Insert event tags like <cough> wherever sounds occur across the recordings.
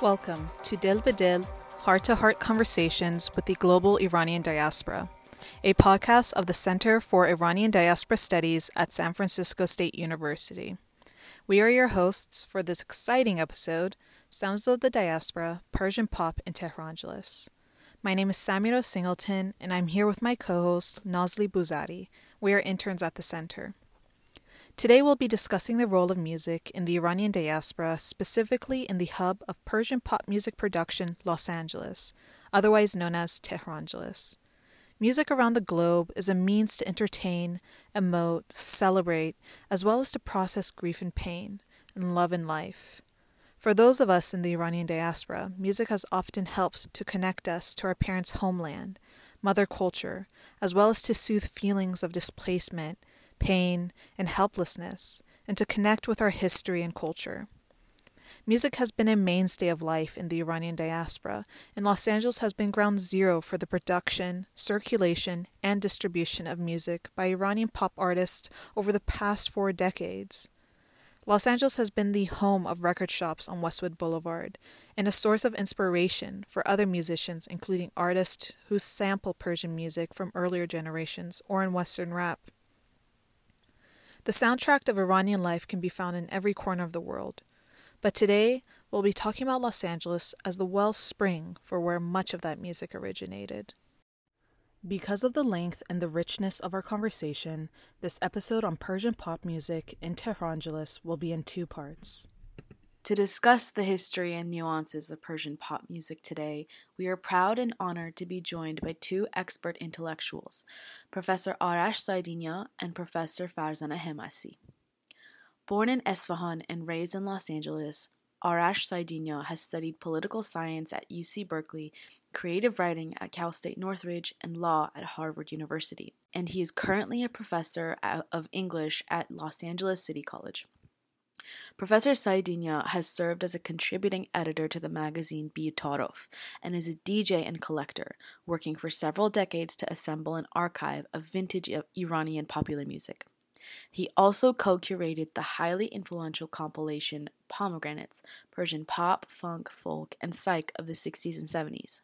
Welcome to Dil Bedil, heart to heart conversations with the global Iranian diaspora, a podcast of the Center for Iranian Diaspora Studies at San Francisco State University. We are your hosts for this exciting episode Sounds of the Diaspora, Persian Pop in Tehrangeles. My name is Samira Singleton, and I'm here with my co host, Nazli Buzadi. We are interns at the center. Today we'll be discussing the role of music in the Iranian diaspora, specifically in the hub of Persian pop music production, Los Angeles, otherwise known as Tehrangeles. Music around the globe is a means to entertain, emote, celebrate, as well as to process grief and pain, and love and life. For those of us in the Iranian diaspora, music has often helped to connect us to our parents' homeland, mother culture, as well as to soothe feelings of displacement pain, and helplessness, and to connect with our history and culture. Music has been a mainstay of life in the Iranian diaspora, and Los Angeles has been ground zero for the production, circulation, and distribution of music by Iranian pop artists over the past four decades. Los Angeles has been the home of record shops on Westwood Boulevard and a source of inspiration for other musicians, including artists who sample Persian music from earlier generations or in Western rap. The soundtrack of Iranian life can be found in every corner of the world. But today, we'll be talking about Los Angeles as the wellspring for where much of that music originated. Because of the length and the richness of our conversation, this episode on Persian pop music in Tehrangeles will be in two parts. To discuss the history and nuances of Persian pop music today, we are proud and honored to be joined by two expert intellectuals, Professor Arash Saedinia and Professor Farzana Hemmasi. Born in Esfahan and raised in Los Angeles, Arash Saedinia has studied political science at UC Berkeley, creative writing at Cal State Northridge, and law at Harvard University, and he is currently a professor of English at Los Angeles City College. Professor Saedinia has served as a contributing editor to the magazine Beetaraf and is a DJ and collector, working for several decades to assemble an archive of vintage Iranian popular music. He also co curated the highly influential compilation Pomegranates Persian pop, funk, folk, and psych of the 60s and 70s.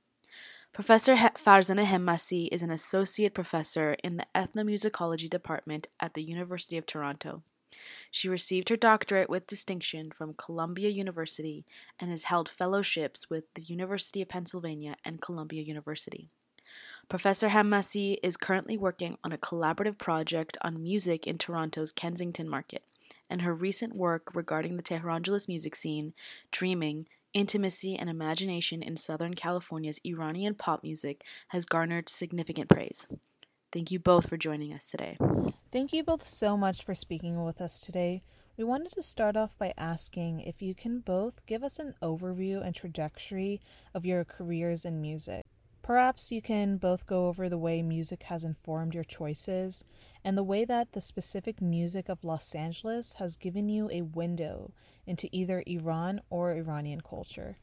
Professor Farzana Hemmasi is an associate professor in the ethnomusicology department at the University of Toronto. She received her doctorate with distinction from Columbia University and has held fellowships with the University of Pennsylvania and Columbia University. Professor Hemmasi is currently working on a collaborative project on music in Toronto's Kensington market, and her recent work regarding the Tehrangeles music scene, dreaming, intimacy, and imagination in Southern California's Iranian pop music has garnered significant praise. Thank you both for joining us today. Thank you both so much for speaking with us today. We wanted to start off by asking if you can both give us an overview and trajectory of your careers in music. Perhaps you can both go over the way music has informed your choices and the way that the specific music of Los Angeles has given you a window into either Iran or Iranian culture.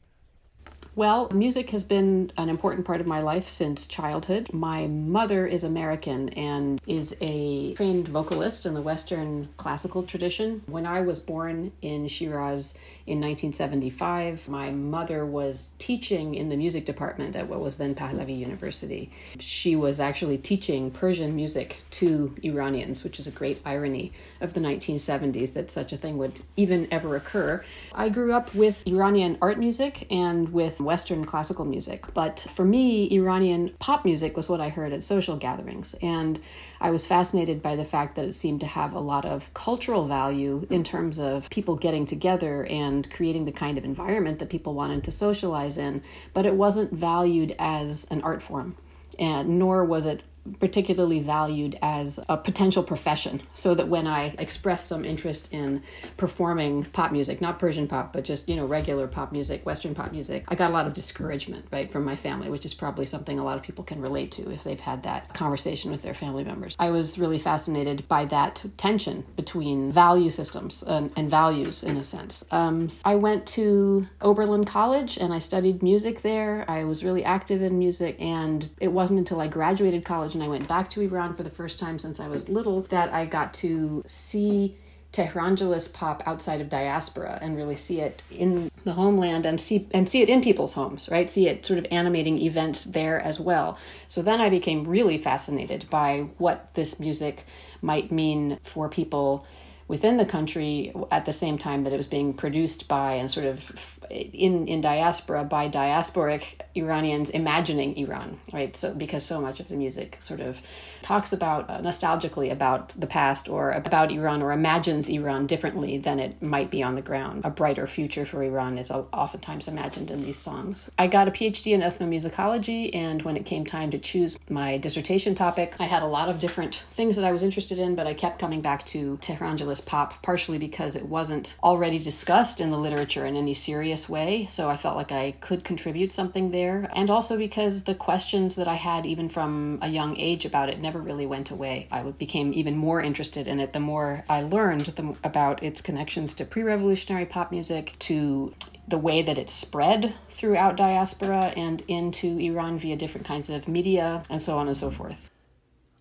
Well, music has been an important part of my life since childhood. My mother is American and is a trained vocalist in the Western classical tradition. When I was born in Shiraz in 1975, my mother was teaching in the music department at what was then Pahlavi University. She was actually teaching Persian music to Iranians, which is a great irony of the 1970s that such a thing would even ever occur. I grew up with Iranian art music and with Western classical music. But for me, Iranian pop music was what I heard at social gatherings. And I was fascinated by the fact that it seemed to have a lot of cultural value in terms of people getting together and creating the kind of environment that people wanted to socialize in. But it wasn't valued as an art form and nor was it particularly valued as a potential profession. So that when I expressed some interest in performing pop music, not Persian pop, but just, you know, regular pop music, Western pop music, I got a lot of discouragement, right, from my family, which is probably something a lot of people can relate to if they've had that conversation with their family members. I was really fascinated by that tension between value systems and, and values, in a sense. Um, so I went to Oberlin College and I studied music there. I was really active in music, and it wasn't until I graduated college college and I went back to Iran for the first time since I was little that I got to see Tehrangeles pop outside of diaspora and really see it in the homeland and see and see it in people's homes, right? See it sort of animating events there as well. So then I became really fascinated by what this music might mean for people within the country at the same time that it was being produced by and sort of in in diaspora by diasporic Iranians imagining Iran, right? So because so much of the music sort of talks about uh, nostalgically about the past or about Iran or imagines Iran differently than it might be on the ground. A brighter future for Iran is oftentimes imagined in these songs. I got a PhD in ethnomusicology, and when it came time to choose my dissertation topic, I had a lot of different things that I was interested in, but I kept coming back to Tehrangeles pop, partially because it wasn't already discussed in the literature in any serious way, so I felt like I could contribute something there, and also because the questions that I had, even from a young age about it, never never really went away. I became even more interested in it the more I learned the, about its connections to pre revolutionary pop music, to the way that it spread throughout diaspora and into Iran via different kinds of media, and so on and so forth.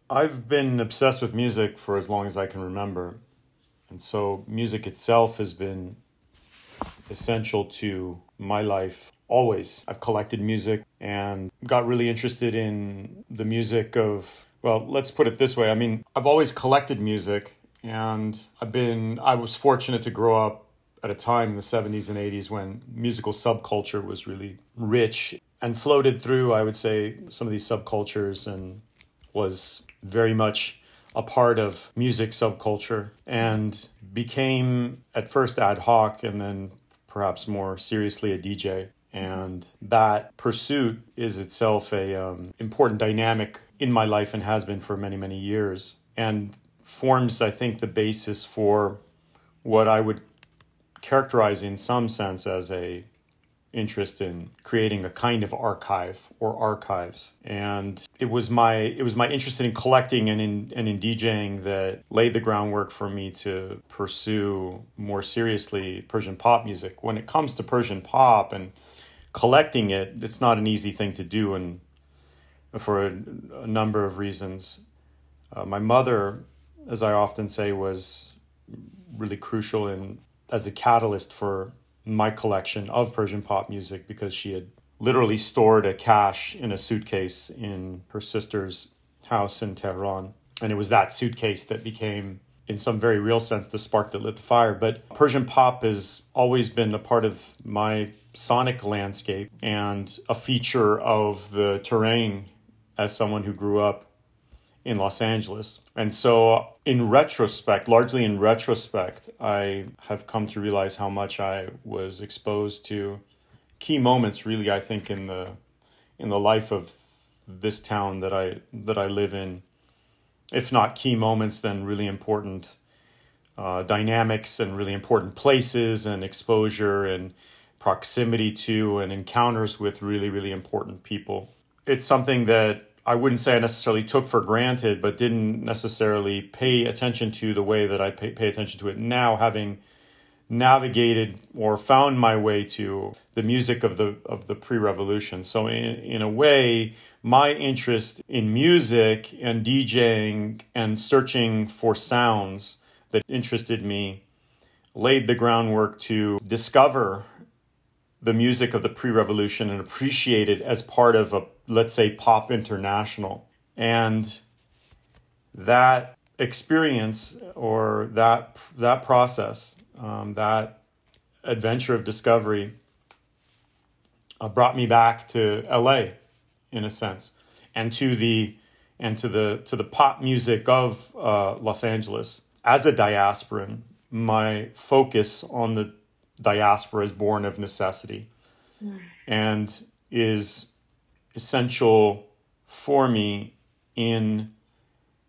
I've been obsessed with music for as long as I can remember. And so music itself has been essential to my life always. I've collected music and got really interested in the music of well, let's put it this way. I mean, I've always collected music and I've been, I was fortunate to grow up at a time in the 70s and 80s when musical subculture was really rich and floated through, I would say, some of these subcultures and was very much a part of music subculture and became at first ad hoc and then perhaps more seriously a DJ and that pursuit is itself a um, important dynamic in my life and has been for many many years and forms i think the basis for what i would characterize in some sense as a interest in creating a kind of archive or archives and it was my it was my interest in collecting and in and in DJing that laid the groundwork for me to pursue more seriously Persian pop music when it comes to Persian pop and collecting it, it's not an easy thing to do, and for a, a number of reasons. Uh, my mother, as I often say, was really crucial in as a catalyst for my collection of Persian pop music because she had literally stored a cache in a suitcase in her sister's house in Tehran. And it was that suitcase that became, in some very real sense, the spark that lit the fire. But Persian pop has always been a part of my sonic landscape and a feature of the terrain as someone who grew up in Los Angeles. And so, in retrospect, largely in retrospect, I have come to realize how much I was exposed to key moments really I think in the in the life of this town that I that I live in. If not key moments, then really important uh, dynamics and really important places and exposure and proximity to and encounters with really, really important people. It's something that I wouldn't say I necessarily took for granted, but didn't necessarily pay attention to the way that I pay, pay attention to it now, having navigated or found my way to the music of the of the pre-revolution. So in in a way, my interest in music and DJing and searching for sounds that interested me laid the groundwork to discover the music of the pre-revolution and appreciate it as part of a let's say pop international. And that experience or that that process um, that adventure of discovery uh, brought me back to LA in a sense and to the and to the to the pop music of uh, Los Angeles. As a diasporan my focus on the diaspora is born of necessity. Mm. and is essential for me in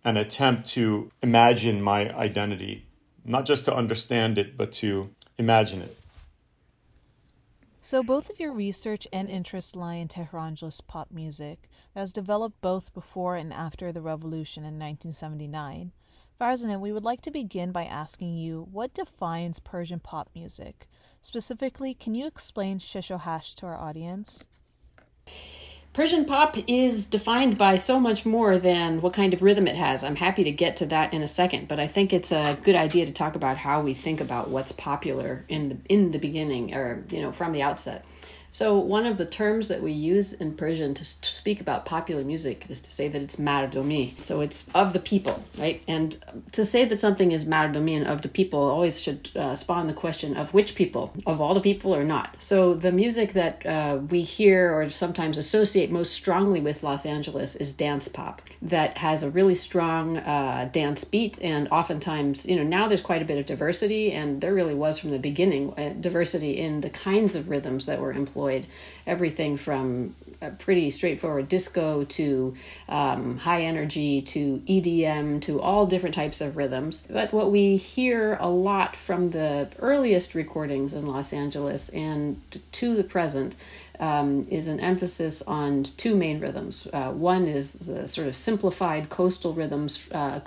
an attempt to imagine my identity, not just to understand it, but to imagine it. So, both of your research and interests lie in Tehrangeles pop music that has developed both before and after the revolution in 1979. Farzaneh, we would like to begin by asking you what defines Persian pop music? Specifically, can you explain Shishohasht to our audience? Persian pop is defined by so much more than what kind of rhythm it has. I'm happy to get to that in a second, but I think it's a good idea to talk about how we think about what's popular in the in the beginning or you know from the outset. So, one of the terms that we use in Persian to, speak about popular music is to say that it's mardomi. So, it's of the people, right? And to say that something is mardomi and of the people always should uh, spawn the question of which people, of all the people or not. So, the music that uh, we hear or sometimes associate most strongly with Los Angeles is dance pop that has a really strong uh, dance beat. And oftentimes, you know, now there's quite a bit of diversity, and there really was from the beginning uh, diversity in the kinds of rhythms that were employed employed everything from a pretty straightforward disco to um, high energy to EDM to all different types of rhythms. But what we hear a lot from the earliest recordings in Los Angeles and to the present um, is an emphasis on two main rhythms. Uh, one is the sort of simplified coastal rhythms, uh,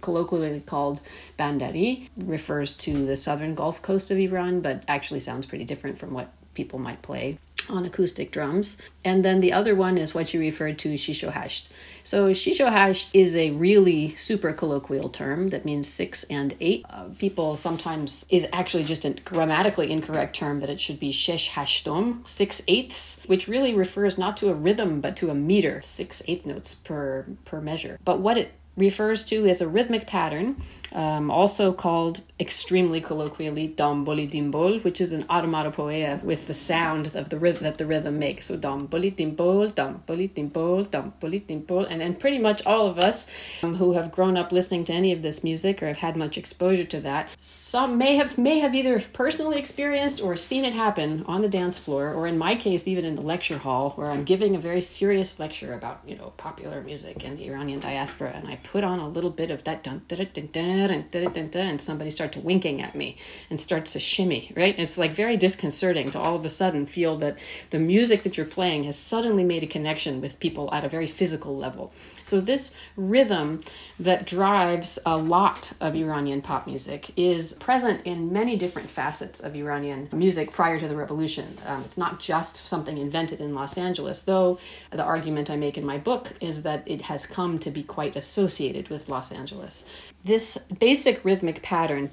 colloquially called bandari, refers to the southern Gulf Coast of Iran, but actually sounds pretty different from what people might play on acoustic drums. And then the other one is what you referred to shishohasht. So shishohasht is a really super colloquial term that means six and eight. Uh, people sometimes is actually just a grammatically incorrect term that it should be shesh hashtom, six eighths, which really refers not to a rhythm but to a meter, six eighth notes per per measure. But what it refers to is a rhythmic pattern um, also called extremely colloquially damboli dimbol, which is an onomatopoeia with the sound of the rhythm that the rhythm makes. So damboli dimbol, damboli dimbol, damboli dimbol, and then pretty much all of us um, who have grown up listening to any of this music or have had much exposure to that, some may have may have either personally experienced or seen it happen on the dance floor, or in my case, even in the lecture hall, where I'm giving a very serious lecture about you know popular music and the Iranian diaspora, and I put on a little bit of that dun dun dun dun and somebody starts winking at me and starts to shimmy, right? It's like very disconcerting to all of a sudden feel that the music that you're playing has suddenly made a connection with people at a very physical level. So, this rhythm that drives a lot of Iranian pop music is present in many different facets of Iranian music prior to the revolution. Um, it's not just something invented in Los Angeles, though the argument I make in my book is that it has come to be quite associated with Los Angeles. This basic rhythmic pattern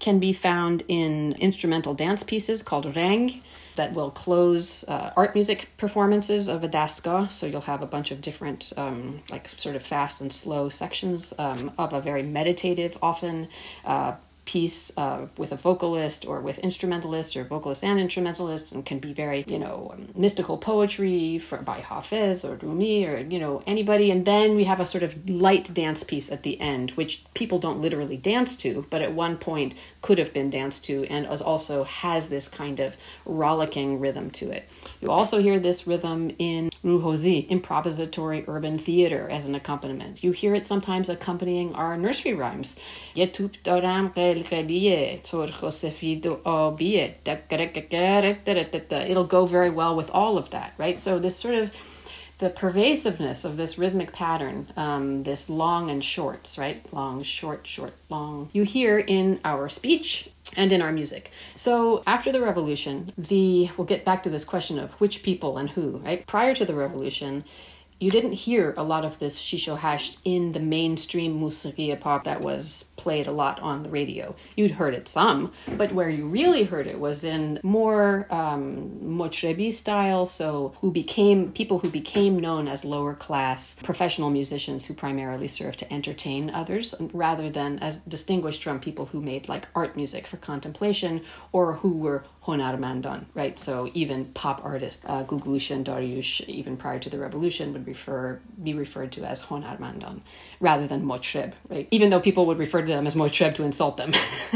can be found in instrumental dance pieces called reng that will close uh, art music performances of a dastgah. So you'll have a bunch of different, um, like sort of fast and slow sections um, of a very meditative, often uh, piece uh, with a vocalist or with instrumentalists or vocalists and instrumentalists and can be very you know um, mystical poetry for, by hafiz or rumi or you know anybody. And then we have a sort of light dance piece at the end which people don't literally dance to but at one point could have been danced to and also has this kind of rollicking rhythm to it. You also hear this rhythm in ruhozi improvisatory urban theater as an accompaniment. You hear it sometimes accompanying our nursery rhymes. و سفید و آبیه it'll go very well with all of that right so this sort of the pervasiveness of this rhythmic pattern, um, this long and shorts, right? Long, short, short, long, you hear in our speech and in our music. So after the revolution, the we'll get back to this question of which people and who, right? Prior to the revolution, you didn't hear a lot of this shishohasht in the mainstream musiqi pop that was played a lot on the radio. You'd heard it some, but where you really heard it was in more um, motrebi style, so who became people who became known as lower class professional musicians who primarily served to entertain others, rather than as distinguished from people who made like art music for contemplation or who were honarmandan, right? So even pop artists, uh, Gugush and Dariush, even prior to the revolution, would refer be referred to as honarmandan rather than motreb, right? Even though people would refer to them as motreb to insult them.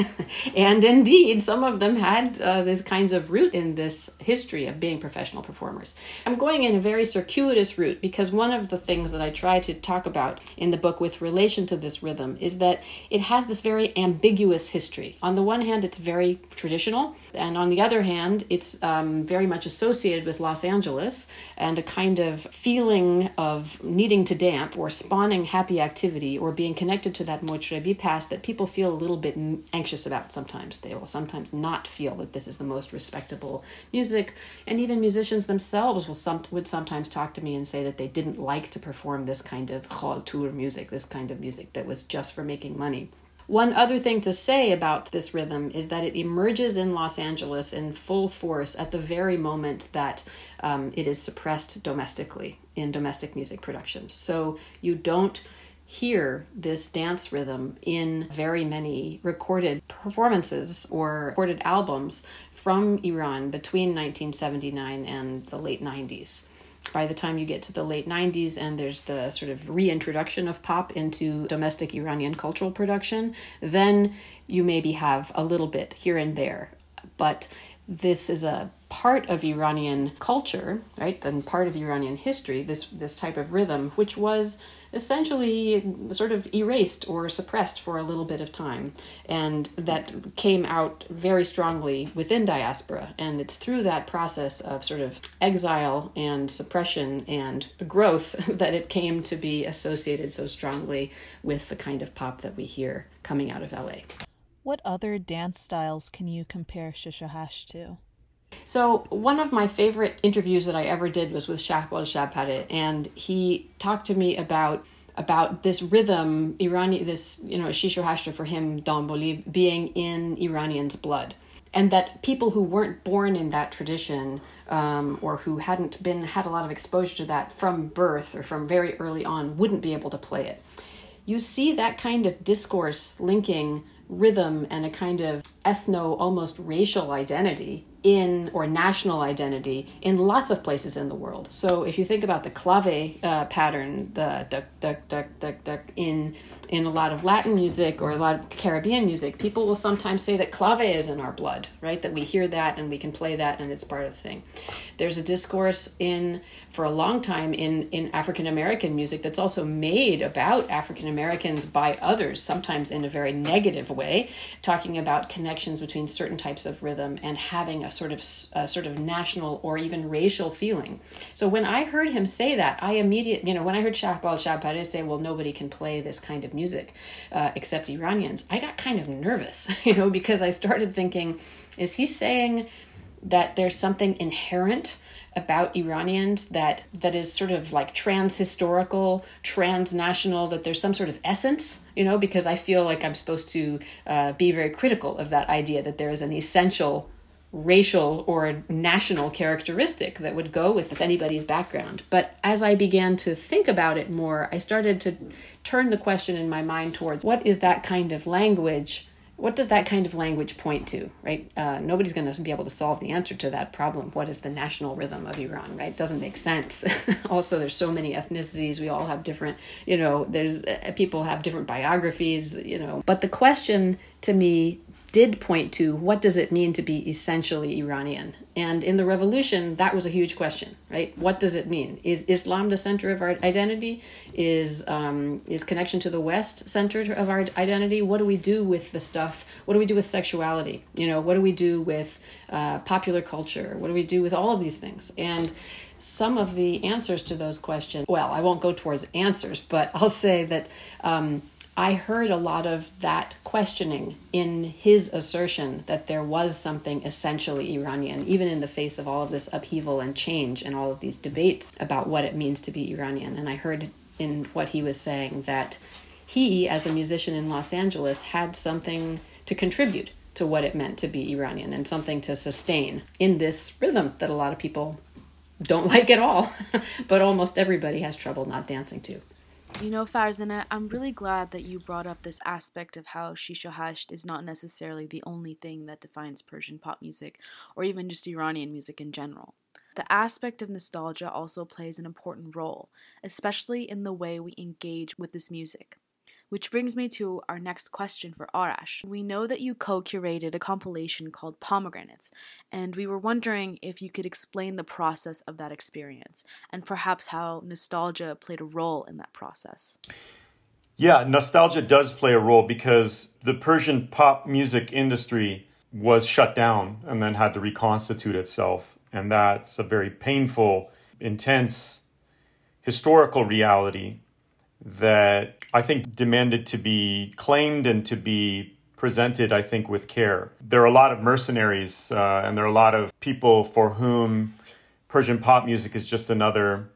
<laughs> and indeed, some of them had uh, these kinds of root in this history of being professional performers. I'm going in a very circuitous route because one of the things that I try to talk about in the book with relation to this rhythm is that it has this very ambiguous history. On the one hand, it's very traditional, and on the other hand, it's um, very much associated with Los Angeles and a kind of feeling of needing to dance or spawning happy activity or being connected to that motrebi past that people feel a little bit anxious about sometimes. They will sometimes not feel that this is the most respectable music. And even musicians themselves will some, would sometimes talk to me and say that they didn't like to perform this kind of tour music, this kind of music that was just for making money. One other thing to say about this rhythm is that it emerges in Los Angeles in full force at the very moment that um, it is suppressed domestically in domestic music productions. So you don't hear this dance rhythm in very many recorded performances or recorded albums from Iran between 1979 and the late 90s by the time you get to the late 90s and there's the sort of reintroduction of pop into domestic Iranian cultural production, then you maybe have a little bit here and there. But this is a part of Iranian culture, right? And part of Iranian history, this this type of rhythm, which was essentially sort of erased or suppressed for a little bit of time, and that came out very strongly within diaspora. And it's through that process of sort of exile and suppression and growth <laughs> that it came to be associated so strongly with the kind of pop that we hear coming out of LA. What other dance styles can you compare Shishohasht to? So one of my favorite interviews that I ever did was with Shahbal Shabpareh, and he talked to me about about this rhythm, Iranian, this you know shisho hashtra for him, Damboli, being in Iranians' blood, and that people who weren't born in that tradition um, or who hadn't been had a lot of exposure to that from birth or from very early on wouldn't be able to play it. You see that kind of discourse linking rhythm and a kind of ethno almost racial identity in or national identity in lots of places in the world. So if you think about the clave uh, pattern, the duck duck duck duck duck in in a lot of Latin music or a lot of Caribbean music, people will sometimes say that clave is in our blood, right? That we hear that and we can play that and it's part of the thing. There's a discourse in for a long time in in African American music that's also made about African Americans by others, sometimes in a very negative way, talking about connections between certain types of rhythm and having a sort of a sort of national or even racial feeling. So when I heard him say that, I immediately, you know, when I heard Shahbal Shabpareh say, "Well, nobody can play this kind of music uh, except Iranians," I got kind of nervous, <laughs> you know, because I started thinking, is he saying that there's something inherent about Iranians that that is sort of like trans-historical, transnational, that there's some sort of essence, you know, because I feel like I'm supposed to uh, be very critical of that idea that there is an essential racial or national characteristic that would go with anybody's background. But as I began to think about it more, I started to turn the question in my mind towards what is that kind of language what does that kind of language point to right? Uh, nobody's going to be able to solve the answer to that problem. What is the national rhythm of iran right? It doesn't make sense. <laughs> Also there's so many ethnicities. We all have different you know there's uh, people have different biographies you know. But the question to me did point to what does it mean to be essentially Iranian? And in the revolution, that was a huge question, right? What does it mean? Is Islam the center of our identity? Is um, is connection to the West center of our identity? What do we do with the stuff? What do we do with sexuality? You know, what do we do with uh, popular culture? What do we do with all of these things? And some of the answers to those questions, well, I won't go towards answers, but <laughs> I'll say that. Um, I heard a lot of that questioning in his assertion that there was something essentially Iranian, even in the face of all of this upheaval and change and all of these debates about what it means to be Iranian. And I heard in what he was saying that he, as a musician in Los Angeles, had something to contribute to what it meant to be Iranian and something to sustain in this rhythm that a lot of people don't <laughs> like at all, <laughs> but almost everybody has trouble not dancing to. You know, Farzana, I'm really glad that you brought up this aspect of how Shisha Hasht is not necessarily the only thing that defines Persian pop music, or even just Iranian music in general. The aspect of nostalgia also plays an important role, especially in the way we engage with this music. Which brings me to our next question for Arash. We know that you co curated a compilation called Pomegranates, and we were wondering if you could explain the process of that experience and perhaps how nostalgia played a role in that process. Yeah, nostalgia does play a role because the Persian pop music industry was shut down and then had to reconstitute itself. And that's a very painful, intense historical reality that I think demanded to be claimed and to be presented, I think, with care. There are a lot of mercenaries uh, and there are a lot of people for whom Persian pop music is just another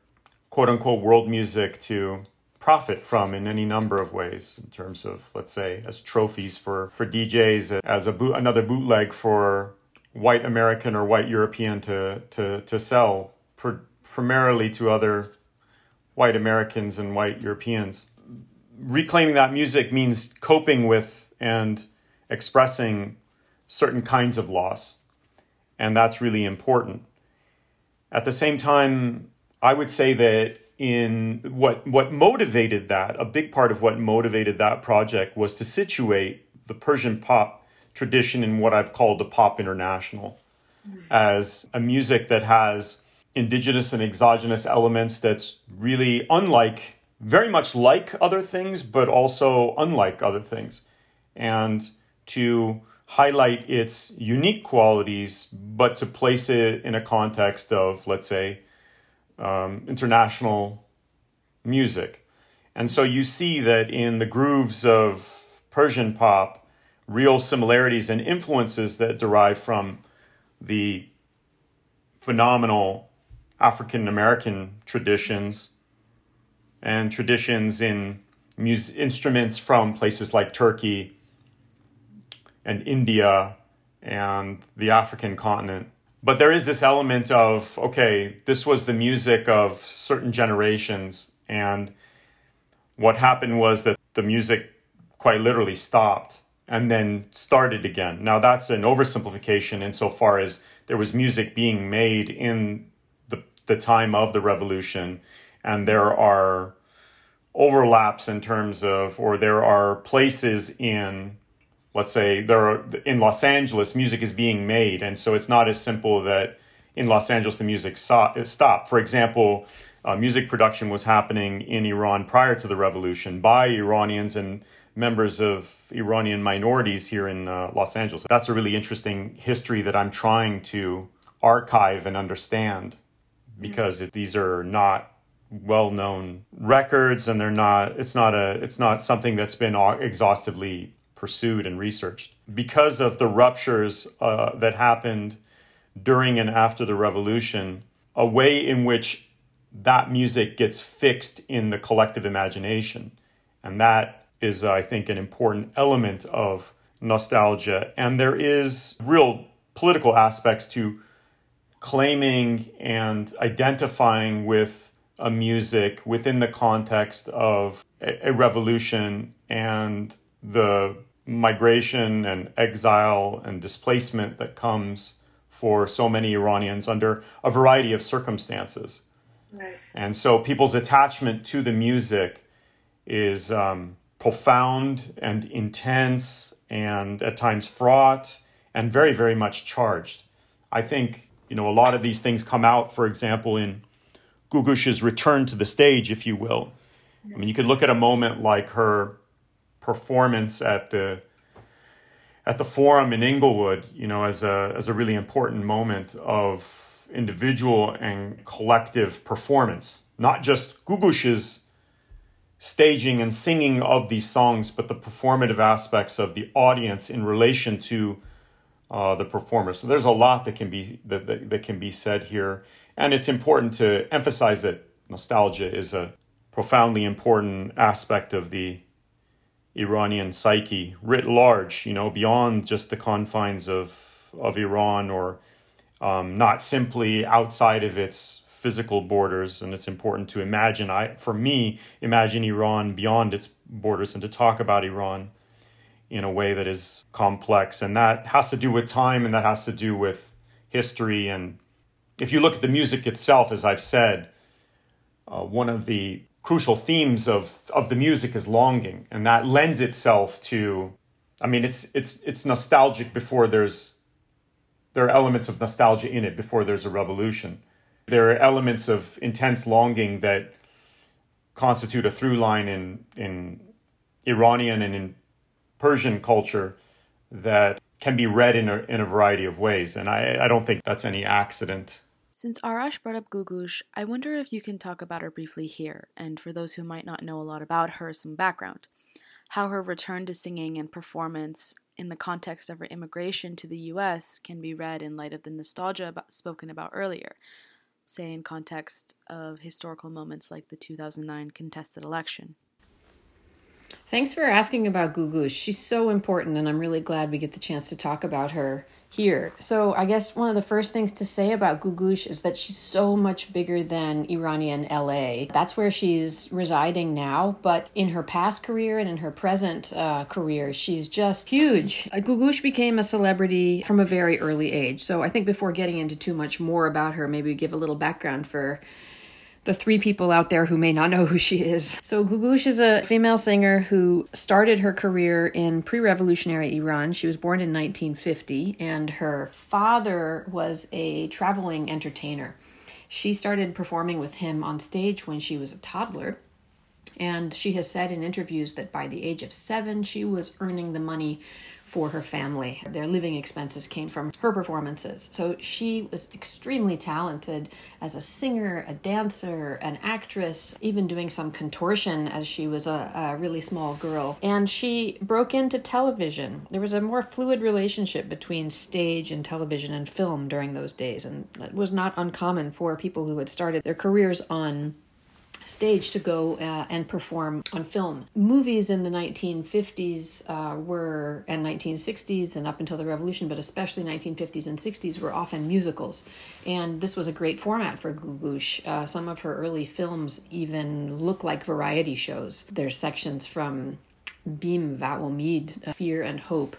quote unquote world music to profit from in any number of ways in terms of let's say as trophies for for DJs as a boot, another bootleg for white American or white European to to to sell pr- primarily to other white Americans and white Europeans. Reclaiming that music means coping with and expressing certain kinds of loss. And that's really important. At the same time, I would say that in what what motivated that, a big part of what motivated that project was to situate the Persian pop tradition in what I've called the pop international mm-hmm. as a music that has indigenous and exogenous elements that's really unlike very much like other things but also unlike other things and to highlight its unique qualities but to place it in a context of let's say um, international music. And so you see that in the grooves of Persian pop, real similarities and influences that derive from the phenomenal African American traditions and traditions in music instruments from places like Turkey and India and the African continent. But there is this element of okay this was the music of certain generations and what happened was that the music quite literally stopped and then started again. Now that's an oversimplification insofar as there was music being made in the, time of the revolution and there are overlaps in terms of or there are places in let's say there are in Los Angeles, music is being made, and so it's not as simple that in Los Angeles the music stopped. For example, uh, music production was happening in Iran prior to the revolution by Iranians and members of Iranian minorities here in uh, Los Angeles. That's a really interesting history that I'm trying to archive and understand because it, these are not well-known records and they're not it's not a it's not something that's been exhaustively pursued and researched. Because of the ruptures uh, that happened during and after the revolution, a way in which that music gets fixed in the collective imagination. And that is, I think, an important element of nostalgia. And there is real political aspects to claiming and identifying with a music within the context of a, revolution and the migration and exile and displacement that comes for so many Iranians under a variety of circumstances. Right. And so people's attachment to the music is um, profound and intense and at times fraught and very, very much charged. I think, you know, a lot of these things come out, for example, in Gugush's return to the stage, if you will. I mean, you could look at a moment like her performance at the at the forum in Inglewood, you know, as a as a really important moment of individual and collective performance, not just Gugush's staging and singing of these songs, but the performative aspects of the audience in relation to uh, the performer. So there's a lot that can be that, that, that can be said here, and it's important to emphasize that nostalgia is a profoundly important aspect of the Iranian psyche writ large, you know, beyond just the confines of, of Iran or um, not simply outside of its physical borders. And it's important to imagine, I, for me, imagine Iran beyond its borders and to talk about Iran in a way that is complex. And that has to do with time and that has to do with history. And if you look at the music itself, as I've said, uh, one of the crucial themes of of the music is longing, and that lends itself to. I mean, it's it's it's nostalgic before there's there are elements of nostalgia in it before there's a revolution. There are elements of intense longing that constitute a through line in in Iranian and in Persian culture that can be read in a, in a variety of ways. And I, I don't think that's any accident. Since Arash brought up Googoosh, I wonder if you can talk about her briefly here, and for those who might not know a lot about her, some background. How her return to singing and performance in the context of her immigration to the US can be read in light of the nostalgia about, spoken about earlier, say in context of historical moments like the 2009 contested election. Thanks for asking about Gugu. She's so important, and I'm really glad we get the chance to talk about her here. So, I guess one of the first things to say about Googoosh is that she's so much bigger than Iranian LA. That's where she's residing now, but in her past career and in her present uh, career, she's just huge. Googoosh became a celebrity from a very early age. So, I think before getting into too much more about her, maybe give a little background for the three people out there who may not know who she is. So, Googoosh is a female singer who started her career in pre revolutionary Iran. She was born in 1950, and her father was a traveling entertainer. She started performing with him on stage when she was a toddler. And she has said in interviews that by the age of seven, she was earning the money for her family. Their living expenses came from her performances. So she was extremely talented as a singer, a dancer, an actress, even doing some contortion as she was a, a really small girl. And she broke into television. There was a more fluid relationship between stage and television and film during those days. And it was not uncommon for people who had started their careers on stage to go uh, and perform on film. Movies in the 1950s uh, were, and 1960s and up until the revolution, but especially 1950s and 60s, were often musicals. And this was a great format for Googoosh. Uh, some of her early films even look like variety shows. There's sections from Bim Va Umid, Fear and Hope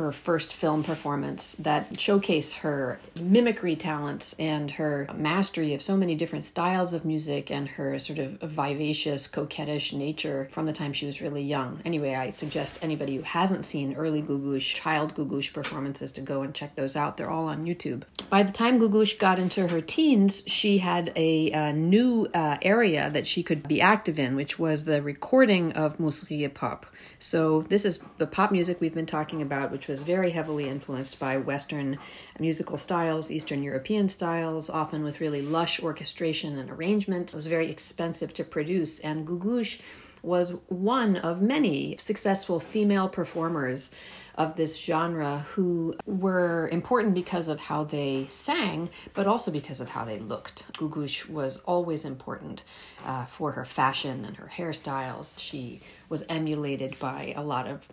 her first film performance that showcase her mimicry talents and her mastery of so many different styles of music and her sort of vivacious, coquettish nature from the time she was really young. Anyway, I suggest anybody who hasn't seen early Googoosh, child Googoosh performances to go and check those out. They're all on YouTube. By the time Googoosh got into her teens, she had a, a new uh, area that she could be active in, which was the recording of musique pop. So this is the pop music we've been talking about, which was very heavily influenced by Western musical styles, Eastern European styles, often with really lush orchestration and arrangements. It was very expensive to produce, and Googoosh was one of many successful female performers of this genre who were important because of how they sang, but also because of how they looked. Googoosh was always important uh, for her fashion and her hairstyles. She was emulated by a lot of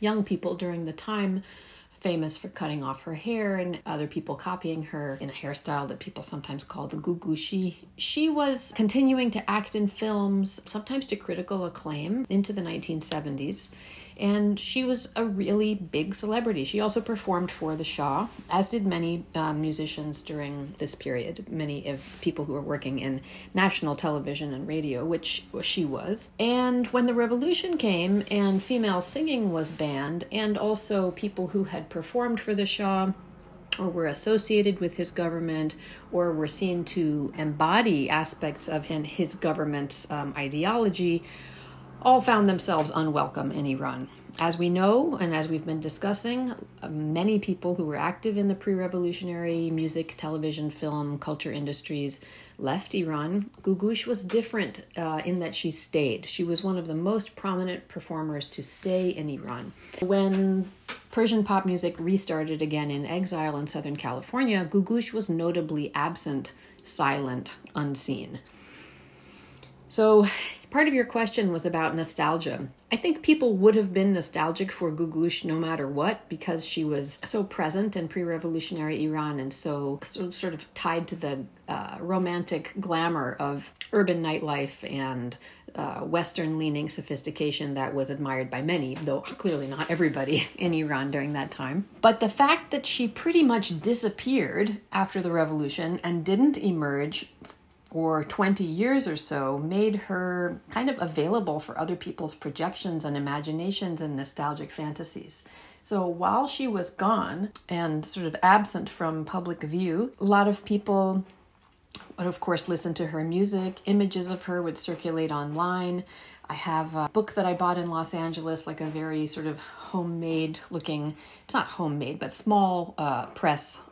young people during the time famous for cutting off her hair and other people copying her in a hairstyle that people sometimes call the googooshi. She was continuing to act in films, sometimes to critical acclaim, into the 1970s and she was a really big celebrity. She also performed for the Shah, as did many um, musicians during this period, many of people who were working in national television and radio, which she was. And when the revolution came and female singing was banned, and also people who had performed for the Shah or were associated with his government or were seen to embody aspects of his government's um, ideology all found themselves unwelcome in Iran. As we know, and as we've been discussing, many people who were active in the pre revolutionary music, television, film, culture industries left Iran. Gugush was different uh, in that she stayed. She was one of the most prominent performers to stay in Iran. When Persian pop music restarted again in exile in Southern California, Gugush was notably absent, silent, unseen. So, part of your question was about nostalgia. I think people would have been nostalgic for Googoosh no matter what because she was so present in pre revolutionary Iran and so, so, sort of tied to the uh, romantic glamour of urban nightlife and uh, Western leaning sophistication that was admired by many, though clearly not everybody <laughs> in Iran during that time. But the fact that she pretty much disappeared after the revolution and didn't emerge for 20 years or so made her kind of available for other people's projections and imaginations and nostalgic fantasies. So while she was gone and sort of absent from public view, a lot of people would, of course, listen to her music. Images of her would circulate online. I have a book that I bought in Los Angeles, like a very sort of homemade looking, it's not homemade, but small uh, press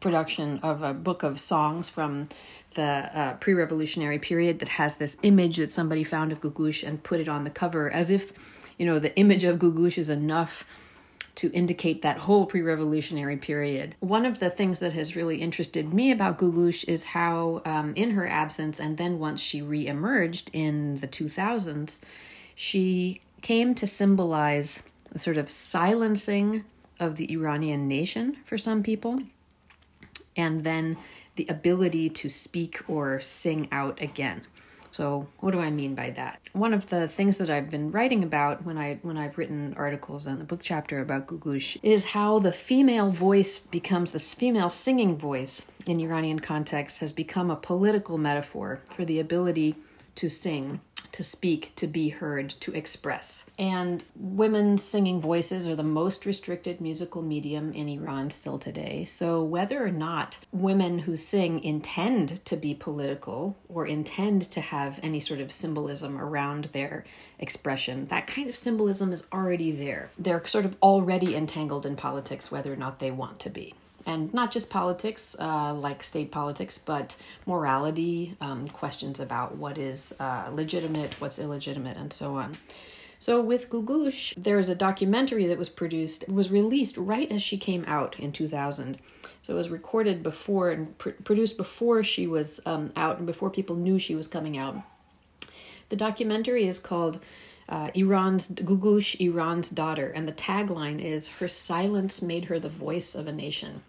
production of a book of songs from the uh, pre revolutionary period that has this image that somebody found of Gugush and put it on the cover as if, you know, the image of Gugush is enough to indicate that whole pre revolutionary period. One of the things that has really interested me about Gugush is how, um, in her absence, and then once she re emerged in the 2000s, she came to symbolize a sort of silencing of the Iranian nation for some people, and then the ability to speak or sing out again. So, what do I mean by that? One of the things that I've been writing about when I when I've written articles in the book chapter about Googoosh is how the female voice becomes the female singing voice in Iranian context has become a political metaphor for the ability to sing to speak, to be heard, to express. And women's singing voices are the most restricted musical medium in Iran still today. So, whether or not women who sing intend to be political or intend to have any sort of symbolism around their expression, that kind of symbolism is already there. They're sort of already entangled in politics, whether or not they want to be and not just politics, uh, like state politics, but morality, um, questions about what is uh, legitimate, what's illegitimate, and so on. So with Googoosh, there is a documentary that was produced, was released right as she came out in 2000. So it was recorded before and pr- produced before she was um, out and before people knew she was coming out. The documentary is called uh, Iran's Googoosh, Iran's daughter, and the tagline is "Her silence made her the voice of a nation."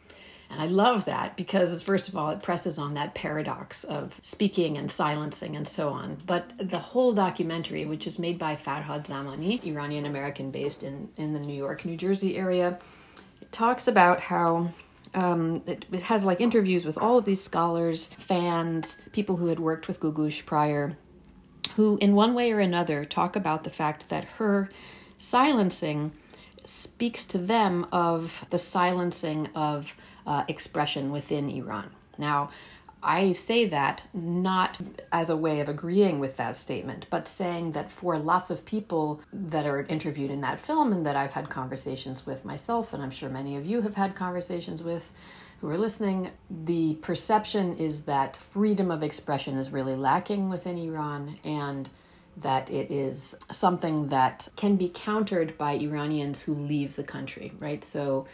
And I love that because, first of all, it presses on that paradox of speaking and silencing and so on. But the whole documentary, which is made by Farhad Zamani, Iranian American based in, in the New York, New Jersey area, it talks about how um, it, it has like interviews with all of these scholars, fans, people who had worked with Googoosh prior, who, in one way or another, talk about the fact that her silencing speaks to them of the silencing of uh, expression within Iran. Now, I say that not as a way of agreeing with that statement, but saying that for lots of people that are interviewed in that film and that I've had conversations with myself, and I'm sure many of you have had conversations with who are listening, the perception is that freedom of expression is really lacking within Iran and that it is something that can be countered by Iranians who leave the country, right? So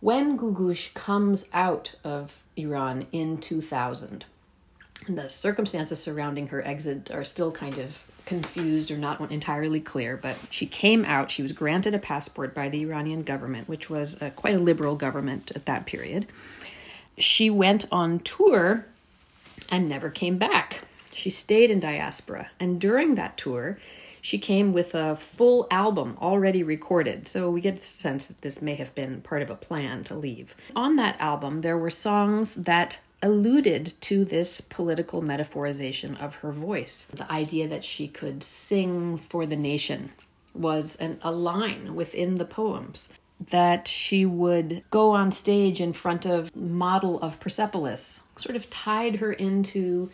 when Googoosh comes out of Iran in 2000, the circumstances surrounding her exit are still kind of confused or not entirely clear, but she came out. She was granted a passport by the Iranian government, which was a, quite a liberal government at that period. She went on tour and never came back. She stayed in diaspora, and during that tour, she came with a full album already recorded, so we get the sense that this may have been part of a plan to leave. On that album, there were songs that alluded to this political metaphorization of her voice. The idea that she could sing for the nation was an, a line within the poems. That she would go on stage in front of model of Persepolis, sort of tied her into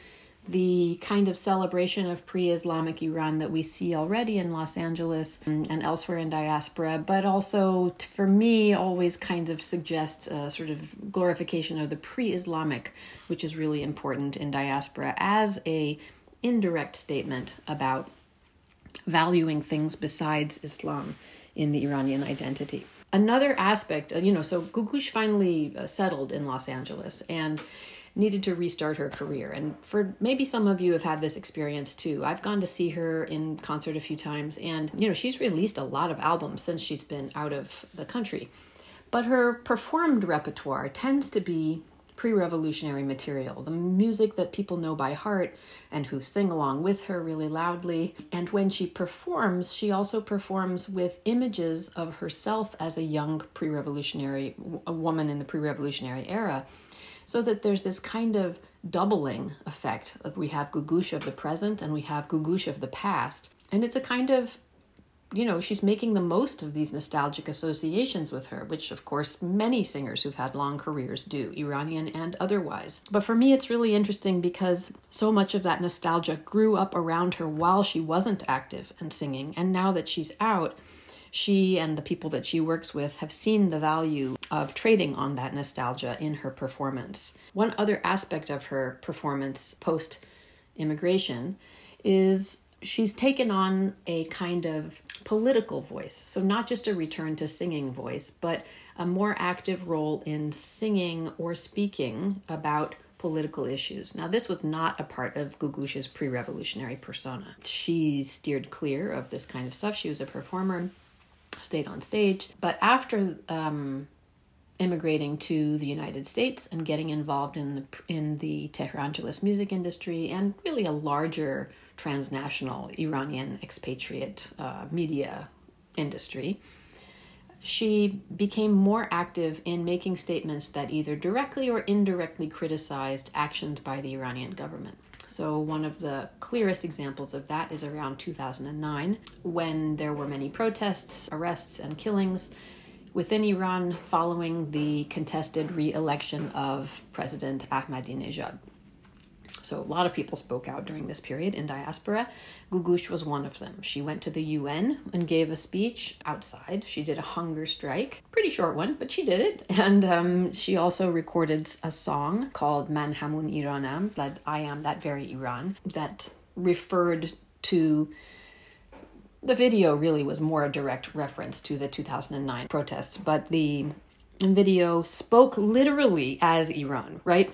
the kind of celebration of pre Islamic Iran that we see already in Los Angeles and, elsewhere in diaspora, but also for me always kind of suggests a sort of glorification of the pre Islamic, which is really important in diaspora as a indirect statement about valuing things besides Islam in the Iranian identity. Another aspect, uh, you know, so Googoosh finally uh, settled in Los Angeles and needed to restart her career. And for maybe some of you have had this experience too. I've gone to see her in concert a few times, and you know, she's released a lot of albums since she's been out of the country. But her performed repertoire tends to be pre revolutionary material, the music that people know by heart and who sing along with her really loudly. And when she performs, she also performs with images of herself as a young pre revolutionary, a woman in the pre revolutionary era so that there's this kind of doubling effect of we have Googoosh of the present and we have Googoosh of the past. And it's a kind of you know, she's making the most of these nostalgic associations with her, which of course many singers who've had long careers do, Iranian and otherwise. But for me, it's really interesting because so much of that nostalgia grew up around her while she wasn't active and singing. And now that she's out, she and the people that she works with have seen the value of trading on that nostalgia in her performance. One other aspect of her performance post immigration is she's taken on a kind of political voice. So, not just a return to singing voice, but a more active role in singing or speaking about political issues. Now, this was not a part of Googoosh's pre revolutionary persona. She steered clear of this kind of stuff. She was a performer, stayed on stage. But after um, immigrating to the United States and getting involved in the in the Tehrangeles music industry and really a larger transnational Iranian expatriate uh, media industry, she became more active in making statements that either directly or indirectly criticized actions by the Iranian government. So, one of the clearest examples of that is around 2009 when there were many protests, arrests, and killings within Iran following the contested re election of President Ahmadinejad. So a lot of people spoke out during this period in diaspora. Googoosh was one of them. She went to the UN and gave a speech outside. She did a hunger strike, pretty short one, but she did it. <laughs> And um, she also recorded a song called Man Hamun Iranam, that I am that very Iran, that referred to the video really was more a direct reference to the 2009 protests, but the video spoke literally as Iran, right?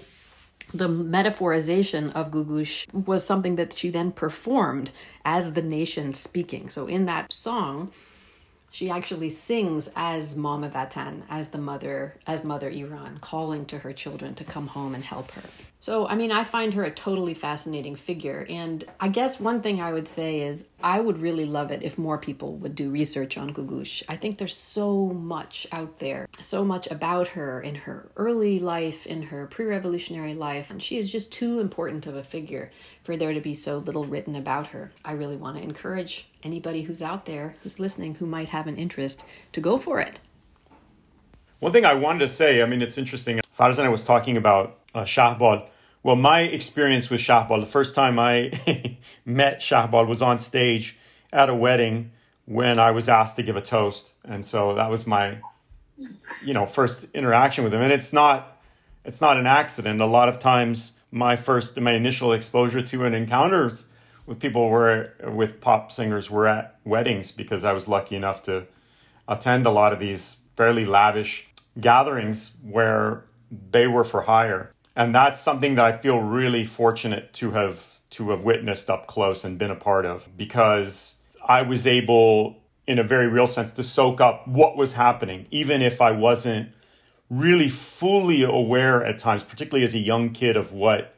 The metaphorization of Googoosh was something that she then performed as the nation speaking. So in that song, she actually sings as Mama Vatan, as the mother, as Mother Iran, calling to her children to come home and help her. So, I mean, I find her a totally fascinating figure. And I guess one thing I would say is I would really love it if more people would do research on Googoosh. I think there's so much out there, so much about her in her early life, in her pre revolutionary life. And she is just too important of a figure for there to be so little written about her. I really want to encourage anybody who's out there who's listening who might have an interest to go for it. One thing I wanted to say, I mean, it's interesting. Farzan I was talking about uh, Shahbal. Well, my experience with Shahbal, the first time I <laughs> met Shahbal was on stage at a wedding when I was asked to give a toast. And so that was my, you know, first interaction with him. And it's not, it's not an accident. A lot of times my first, my initial exposure to and encounters with people were, with pop singers were at weddings because I was lucky enough to attend a lot of these fairly lavish gatherings where they were for hire. And that's something that I feel really fortunate to have to have witnessed up close and been a part of because I was able in a very real sense to soak up what was happening even if I wasn't really fully aware at times particularly as a young kid of what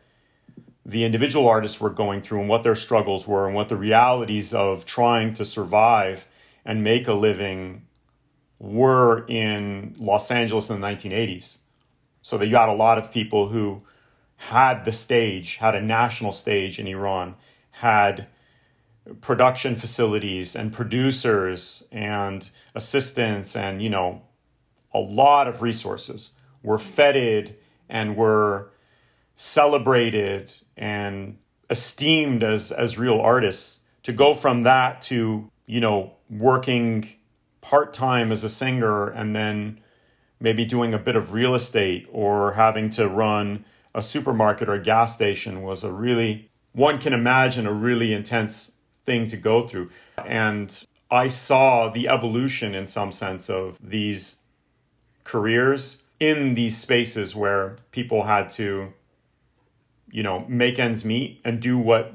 the individual artists were going through and what their struggles were and what the realities of trying to survive and make a living were in Los Angeles in the 1980s. So that you had a lot of people who had the stage, had a national stage in Iran, had production facilities and producers and assistants and, you know, a lot of resources were feted and were celebrated and esteemed as as real artists. To go from that to you know working part-time as a singer and then maybe doing a bit of real estate or having to run a supermarket or a gas station was a really one can imagine a really intense thing to go through and i saw the evolution in some sense of these careers in these spaces where people had to you know, make ends meet and do what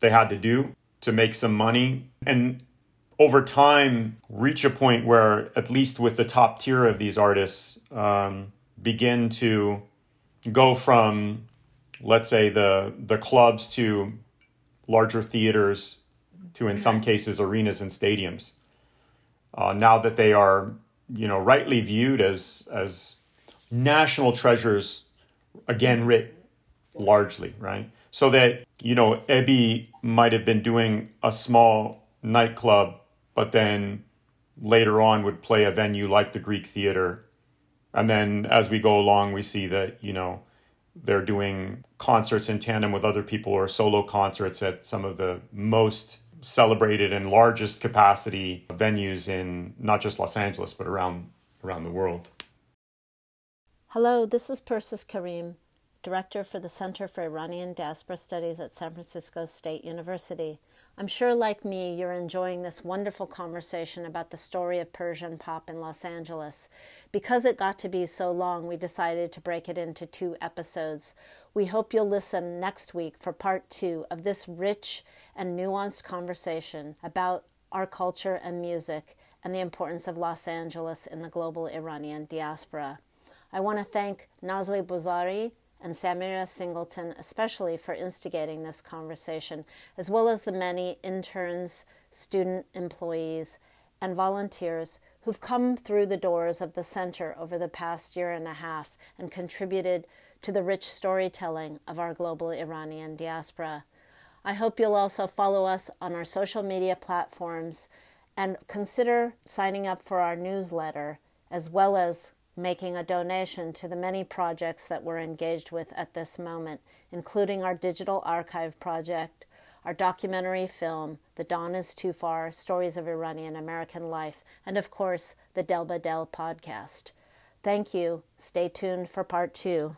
they had to do to make some money. And over time, reach a point where, at least with the top tier of these artists, um, begin to go from, let's say, the, the clubs to larger theaters to, in some cases, arenas and stadiums. Uh, now that they are, you know, rightly viewed as as national treasures, again, writ largely, right? So that, you know, Ebi might have been doing a small nightclub, but then later on would play a venue like the Greek Theater. And then as we go along, we see that, you know, they're doing concerts in tandem with other people or solo concerts at some of the most celebrated and largest capacity venues in not just Los Angeles, but around, around the world. Hello, this is Persis Karim, Director for the Center for Iranian Diaspora Studies at San Francisco State University. I'm sure, like me, you're enjoying this wonderful conversation about the story of Persian pop in Los Angeles. Because it got to be so long, we decided to break it into two episodes. We hope you'll listen next week for part two of this rich and nuanced conversation about our culture and music and the importance of Los Angeles in the global Iranian diaspora. I want to thank Nazli Bozari and Samira Singleton, especially for instigating this conversation, as well as the many interns, student employees, and volunteers who've come through the doors of the center over the past year and a half and contributed to the rich storytelling of our global Iranian diaspora. I hope you'll also follow us on our social media platforms and consider signing up for our newsletter as well as making a donation to the many projects that we're engaged with at this moment, including our digital archive project, our documentary film, The Dawn is Too Far Stories of Iranian American Life, and of course, the Del Be Del podcast. Thank you. Stay tuned for part two.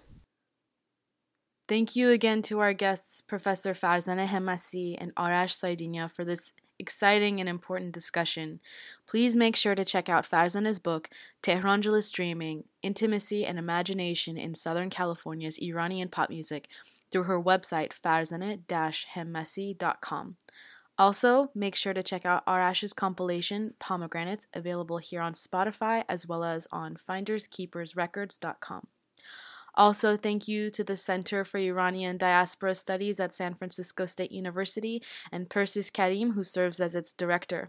Thank you again to our guests, Professor Farzaneh Hemmasi and Arash Saedinia, for this exciting and important discussion, please make sure to check out Farzaneh's book, Tehrangeles Dreaming Intimacy and Imagination in Southern California's Iranian Pop Music, through her website, farzaneh hemmasi.com. Also, make sure to check out Arash's compilation, Pomegranates, available here on Spotify as well as on finderskeepersrecords.com. Also, thank you to the Center for Iranian Diaspora Studies at San Francisco State University and Persis Karim, who serves as its director.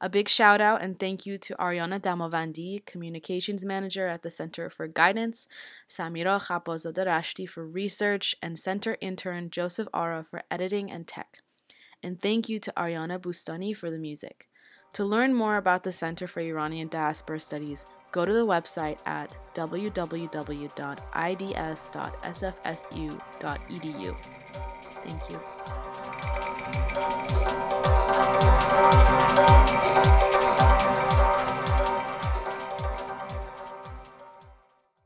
A big shout out and thank you to Ariana Damavandi, Communications Manager at the Center for Guidance, Samira Khabazadeh Rashti for research, and Center Intern Joseph Ara for editing and tech. And thank you to Ariana Bustani for the music. To learn more about the Center for Iranian Diaspora Studies, go to the website at www.ids.sfsu.edu. Thank you.